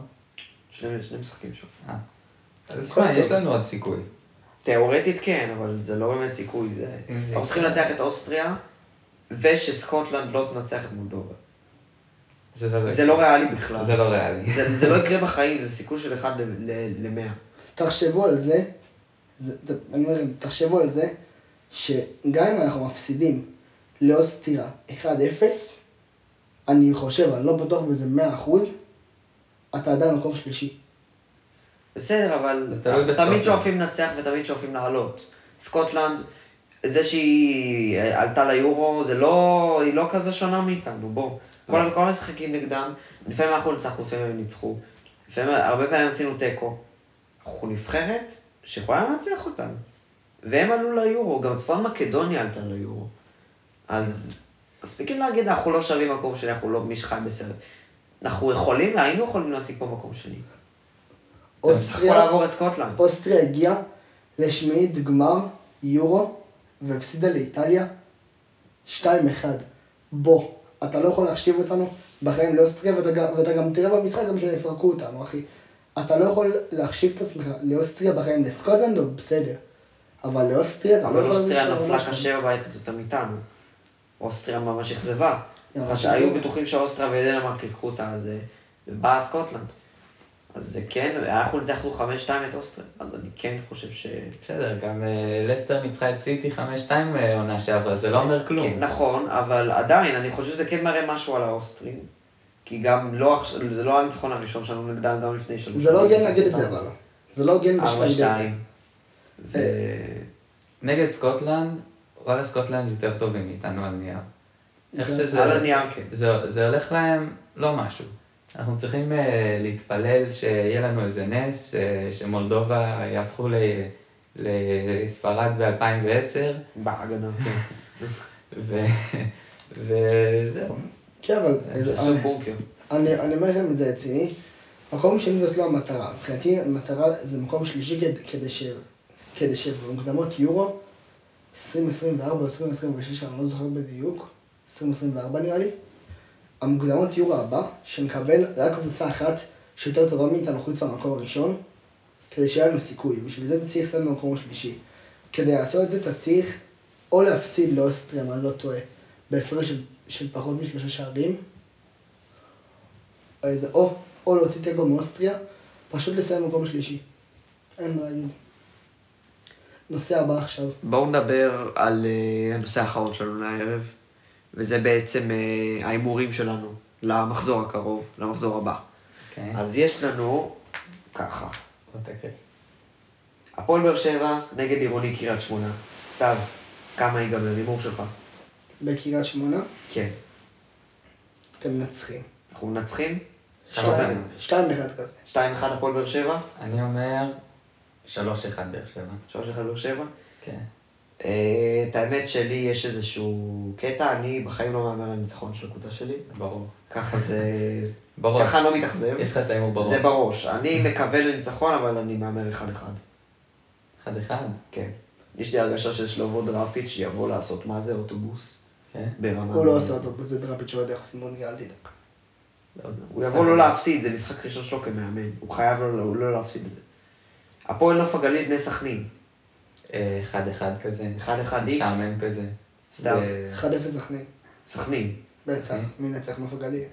שני שני משחקים שוב. אה. אז תשמע, יש. לנו עוד סיכוי. תיאורטית כן, אבל זה לא באמת סיכוי. זה אנחנו צריכים לנצח את אוסטריה, ושסקוטלנד לא תנצח את מולדובה. זה זה לא ריאלי בכלל. זה לא ריאלי. זה זה לא יקרה בחיים, זה סיכוי של 1 ל-100. תחשבו על זה, אני אומר, תחשבו על זה, שגם אם אנחנו מפסידים לאוסטריה 1-0, אני חושב, אני לא בטוח בזה 100%, אתה עדיין מקום שלישי. בסדר, אבל. תמיד שואפים לנצח ותמיד שואפים לעלות. סקוטלנד, זה שהיא אה, עלתה ליורו, זה לא, היא לא כזה שונה מאיתנו, בוא. כל המשחקים נגדם, לפעמים אנחנו ניצחנו, לפעמים הם ניצחו. לפעמים, הרבה פעמים עשינו תיקו. אנחנו נבחרת שיכולה לנצח אותם. והם עלו ליורו, גם צפון מקדוניה עלתה ליורו. אז מספיקים להגיד, אנחנו לא שווים מקום שני, אנחנו לא מי שחי בסרט. אנחנו יכולים, היינו יכולים להשיג פה מקום שני. אוסטריה. אוסטריה הגיעה לשמינית גמר יורו והפסידה לאיטליה 2-1. בוא, אתה לא יכול להחשיב אותנו בחיים לאוסטריה ואתה גם, ואתה גם תראה במשחק גם שהם יפרקו אותנו, אחי. אתה לא יכול להחשיב את עצמך לאוסטריה בחיים, לסקוטלנד או בסדר. אבל לאוסטריה אתה לא אבל יכול... להגיד אוסטריה נפלה קשה בבית הזאת איתנו. אוסטריה ממש אכזבה. אכזבה. בטוחים שאוסטריה ודנמרק ייקחו אותה, אז אה, ובאה סקוטלנד. אז זה כן, אנחנו ניצחנו 5-2 את אוסטריה, אז אני כן חושב ש... בסדר, גם אה, לסטר ניצחה את סיטי 5-2 אה, עונה שעברה, זה לא אומר כלום. כן, נכון, אבל עדיין, אני חושב שזה כן מראה משהו על האוסטרים. כי גם לא, עכשיו- זה לא הניצחון הראשון שלנו נגדם, גם לפני שלוש זה לא הוגן להגיד את זה. אבל. זה לא הוגן בשביל זה. 4-2. ו... נגד סקוטלנד, וואלה סקוטלנד יותר טובים מאיתנו על נייר. איך כן. שזה... על הנייר כן. זה הולך להם לא משהו. אנחנו צריכים uh, להתפלל שיהיה לנו איזה נס, uh, שמולדובה יהפכו ל, לספרד ב-2010, בהגנה, כן. ו- וזהו. כן, אבל... עשו בונקר. אני, אני אומר לכם את זה רציני, מקום שני זאת לא המטרה. מבחינתי המטרה זה מקום שלישי כדי, כדי, ש, כדי שבמוקדמות יורו, 2024 או 2026, אני לא זוכר בדיוק, 2024 נראה לי, המוקדמות יורו הבא, שנקבל רק קבוצה אחת שיותר טובה מאיתנו חוץ מהמקום הראשון, כדי שיהיה לנו סיכוי. בשביל זה אתה צריך לסיים במקום השלישי. כדי לעשות את זה אתה צריך או להפסיד לאוסטריה, אם אני לא טועה, בהפרש של, של פחות משלושה שערים, או, איזה, או, או להוציא תיקו מאוסטריה, פשוט לסיים במקום השלישי. אין מה להגיד. נושא הבא עכשיו. בואו נדבר על אה, הנושא האחרון שלנו לערב, וזה בעצם אה, ההימורים שלנו למחזור הקרוב, למחזור הבא. כן. אז יש לנו ככה. הפועל באר שבע נגד עירוני קריית שמונה. סתיו, כמה ייגמר הימור שלך? בקריית שמונה, כן. אתם מנצחים. אנחנו מנצחים? שלוש שתיים- אחד. שתיים אחד כזה. 2-1 הפועל באר שבע? אני אומר 3-1 באר שבע. 3-1 באר שבע? כן. אה, את האמת שלי יש איזשהו קטע, אני בחיים לא מהמר על ניצחון של הקבוצה שלי. ברור. ככה זה... בראש. ככה אני לא מתאכזב. יש לך את ההימור בראש. זה בראש. אני מקווה לניצחון, אבל אני מהמר אחד-אחד. אחד אחד. כן. יש לי הרגשה של שלמה דרפיץ' שיבוא לעשות מה זה אוטובוס. כן. ברמה... הוא לא עושה אותו, זה דראפיץ' שלא יודע איך עושים מונדיאל, אל תדאג. לא. הוא יבוא לא להפסיד, זה משחק ראשון שלו כמאמן. הוא חייב לא, לא להפסיד את זה. הפועל נוף הגליל בני סכנין. אחד אחד כזה. אחד אחד איקס. משעמם כזה. סתם. זה- 1-0 סכנין. סכנין. בטח, אוקיי. מי ינצח נוף הגליל?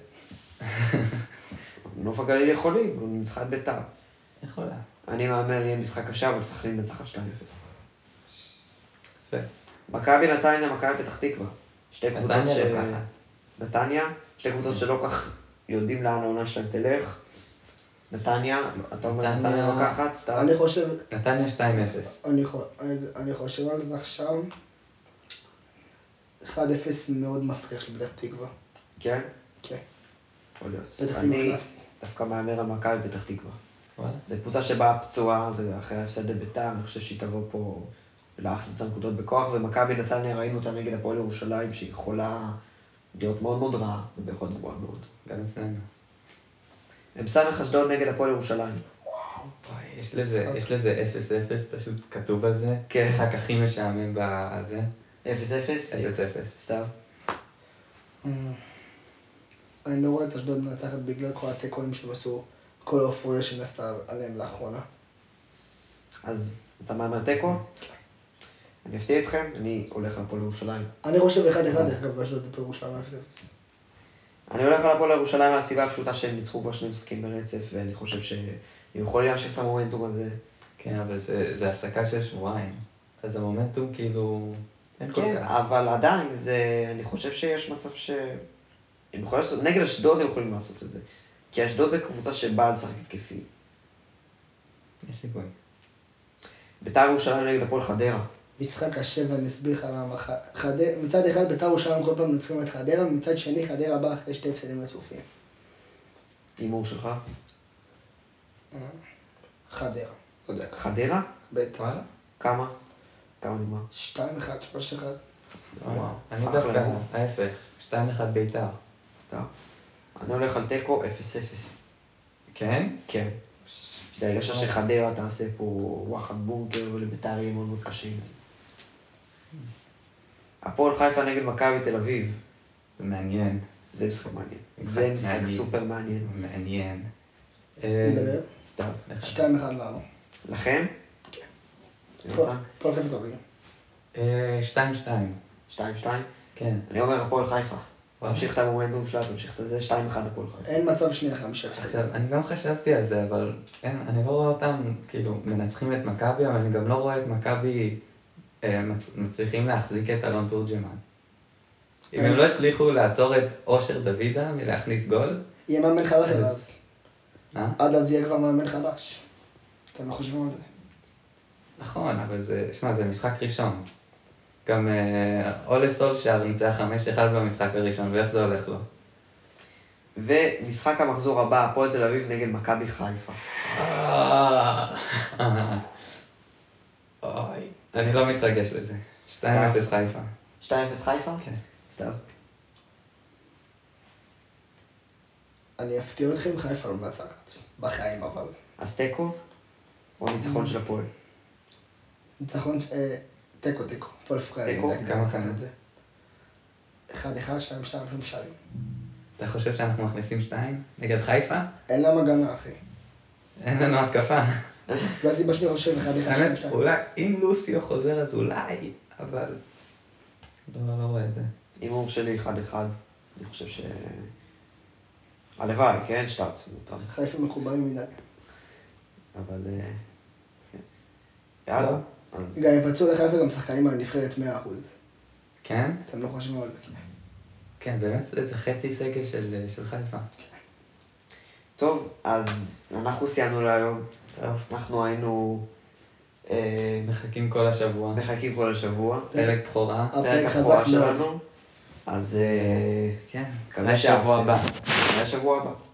נוף הגליל יכולים, הוא ניצחה את ביתר. יכולה. אני מהמר יהיה משחק קשה, אבל סכנין מנצחת 2-0. יפה. מכבי נתניה, מכבי פתח תקווה. שתי קבוצות ש... נתניה, שתי קבוצות שלא כך יודעים לאן העונה שלהם תלך. נתניה, אתה אומר נתניה- נתניה לוקחת, סתם. אני חושב, נתניה 2-0. אני חושב על זה עכשיו. 1-0 מאוד מסריח של פתח תקווה. כן? כן. יכול להיות. פתח תקווה אני קלאסי. דווקא מהמר על מכבי פתח תקווה. זו קבוצה שבאה פצועה, זה אחרי ההפסד לביתר, אני חושב שהיא תבוא פה להחזיר את הנקודות בכוח, ומכבי נתניה ראינו אותה נגד הפועל ירושלים, שהיא יכולה להיות מאוד מאוד רעה, ובאיכות גבוהה מאוד. גם אצלנו. הם סמך אשדוד נגד הפועל ירושלים. יש לזה, משחק. יש לזה 0-0 פשוט כתוב על זה. כן. המשחק הכי משעמם בזה. 0-0? 0-0. סתיו. Mm. אני לא רואה את אשדוד מנצחת בגלל כל התיקואים שהם עשו, כל האופוריה שנעשתה עליהם לאחרונה. אז אתה מהמר תיקו? אני אפתיע אתכם, אני הולך להפועל ירושלים. אני חושב 1-1 דרך אגב באשדוד בירושלים 0-0. אני הולך על הפועל ירושלים מהסיבה הפשוטה שהם ניצחו כבר שני משחקים ברצף, ואני חושב שהם יכולים להמשיך את המומנטום הזה. כן, אבל זה, זה הפסקה של שבועיים. אז המומנטום כאילו... אין כל כן, כך. אבל עדיין, זה, אני חושב שיש מצב ש... הם יכולים לעשות, נגד אשדוד הם יכולים לעשות את זה. כי אשדוד זה קבוצה שבאה לשחק התקפי. יש סיכוי. בית"ר ירושלים נגד הפועל חדרה. משחק קשה ואני אסביר לך למה. ח- חד- מצד אחד בית"ר ירושלים כל פעם מנצחים את חדרה, מצד שני חדרה באה אחרי שתי הפסדים רצופים. הימור שלך. חדרה. לא יודע. חדרה? בטח. וואלה? כמה? כמה נגמר? 2-1, 3-1. וואו. אני דווקא. ההפך. 2-1 בית"ר. אני הולך על תיקו 0-0. כן? כן. יש לי הרגשה שחדרה תעשה פה וואחד בונקר ולביתר יהיה מאוד מאוד קשה עם זה. הפועל חיפה נגד מכבי תל אביב. זה מעניין. זה משחק מעניין. זה משחק. סופר מעניין. מעניין. אה, מדבר? סתיו. 2-1 לנו. לכם? כן. יונתן? הפועל חיפה גביע. אה, 2-2. שתיים, שתיים. כן. אני אומר הפועל חיפה. תמשיך את המומנטום שלה, תמשיך את זה, שתיים אחד הפועל חיפה. אין מצב שנייה חמישה הפסדים. עכשיו, אני גם חשבתי על זה, אבל אין, אני לא רואה אותם, כאילו, מנצחים את מכבי, אבל אני גם לא רואה את מכבי מצליחים להחזיק את אלון תורג'מן. אם הם לא הצליחו לעצור את אושר דוידה מלהכניס גול, יהיה מאמן חדש עד אז- אז. אה? עד אז יהיה כבר מאמן חדש. אתם לא חושבים על זה? נכון, אבל זה, שמע, זה משחק ראשון. גם אה, אולה סולשאר ניצח 5-1 במשחק הראשון, ואיך זה הולך לו? ומשחק המחזור הבא, הפועל תל אביב נגד מכבי חיפה. אני לא מתרגש לזה. 2-0 חיפה. 2-0 חיפה? כן. סתיו. אני אפתיע אתכם, חיפה לא מנצחת. בחיים אבל. אז תיקו? או ניצחון של הפועל? ניצחון, אה, תיקו תיקו. הפועל פריי. תיקו? כמה זה. 1-1, 2-2, 3 אתה חושב שאנחנו מכניסים 2 נגד חיפה? אין להם הגנה, אחי. אין לנו התקפה. זו הסיבה שאני חושב 1-1, 2-2. האמת, אולי, אם לוסיו חוזר אז אולי, אבל... לא, לא רואה את זה. הימור שלי 1-1. אני חושב ש... הלוואי, כן? שטארץ מותר. חיפה מקובלים מדי. אבל... אה, כן. יאללה. לא. אז גם אם פצעו לחיפה גם שחקנים על נבחרת 100%. כן? אתם לא חושבים על זה. כן, באמת זה זה חצי סגל של, של חיפה. טוב, אז אנחנו סיימנו להיום. טוב. אנחנו היינו אה, מחכים כל השבוע. מחכים כל השבוע. פרק בכורה. פרק הפרק חזק הבכורה. שלנו. אז אה, כן, לשבוע שאהבתם. הבא. נראה שבוע הבא.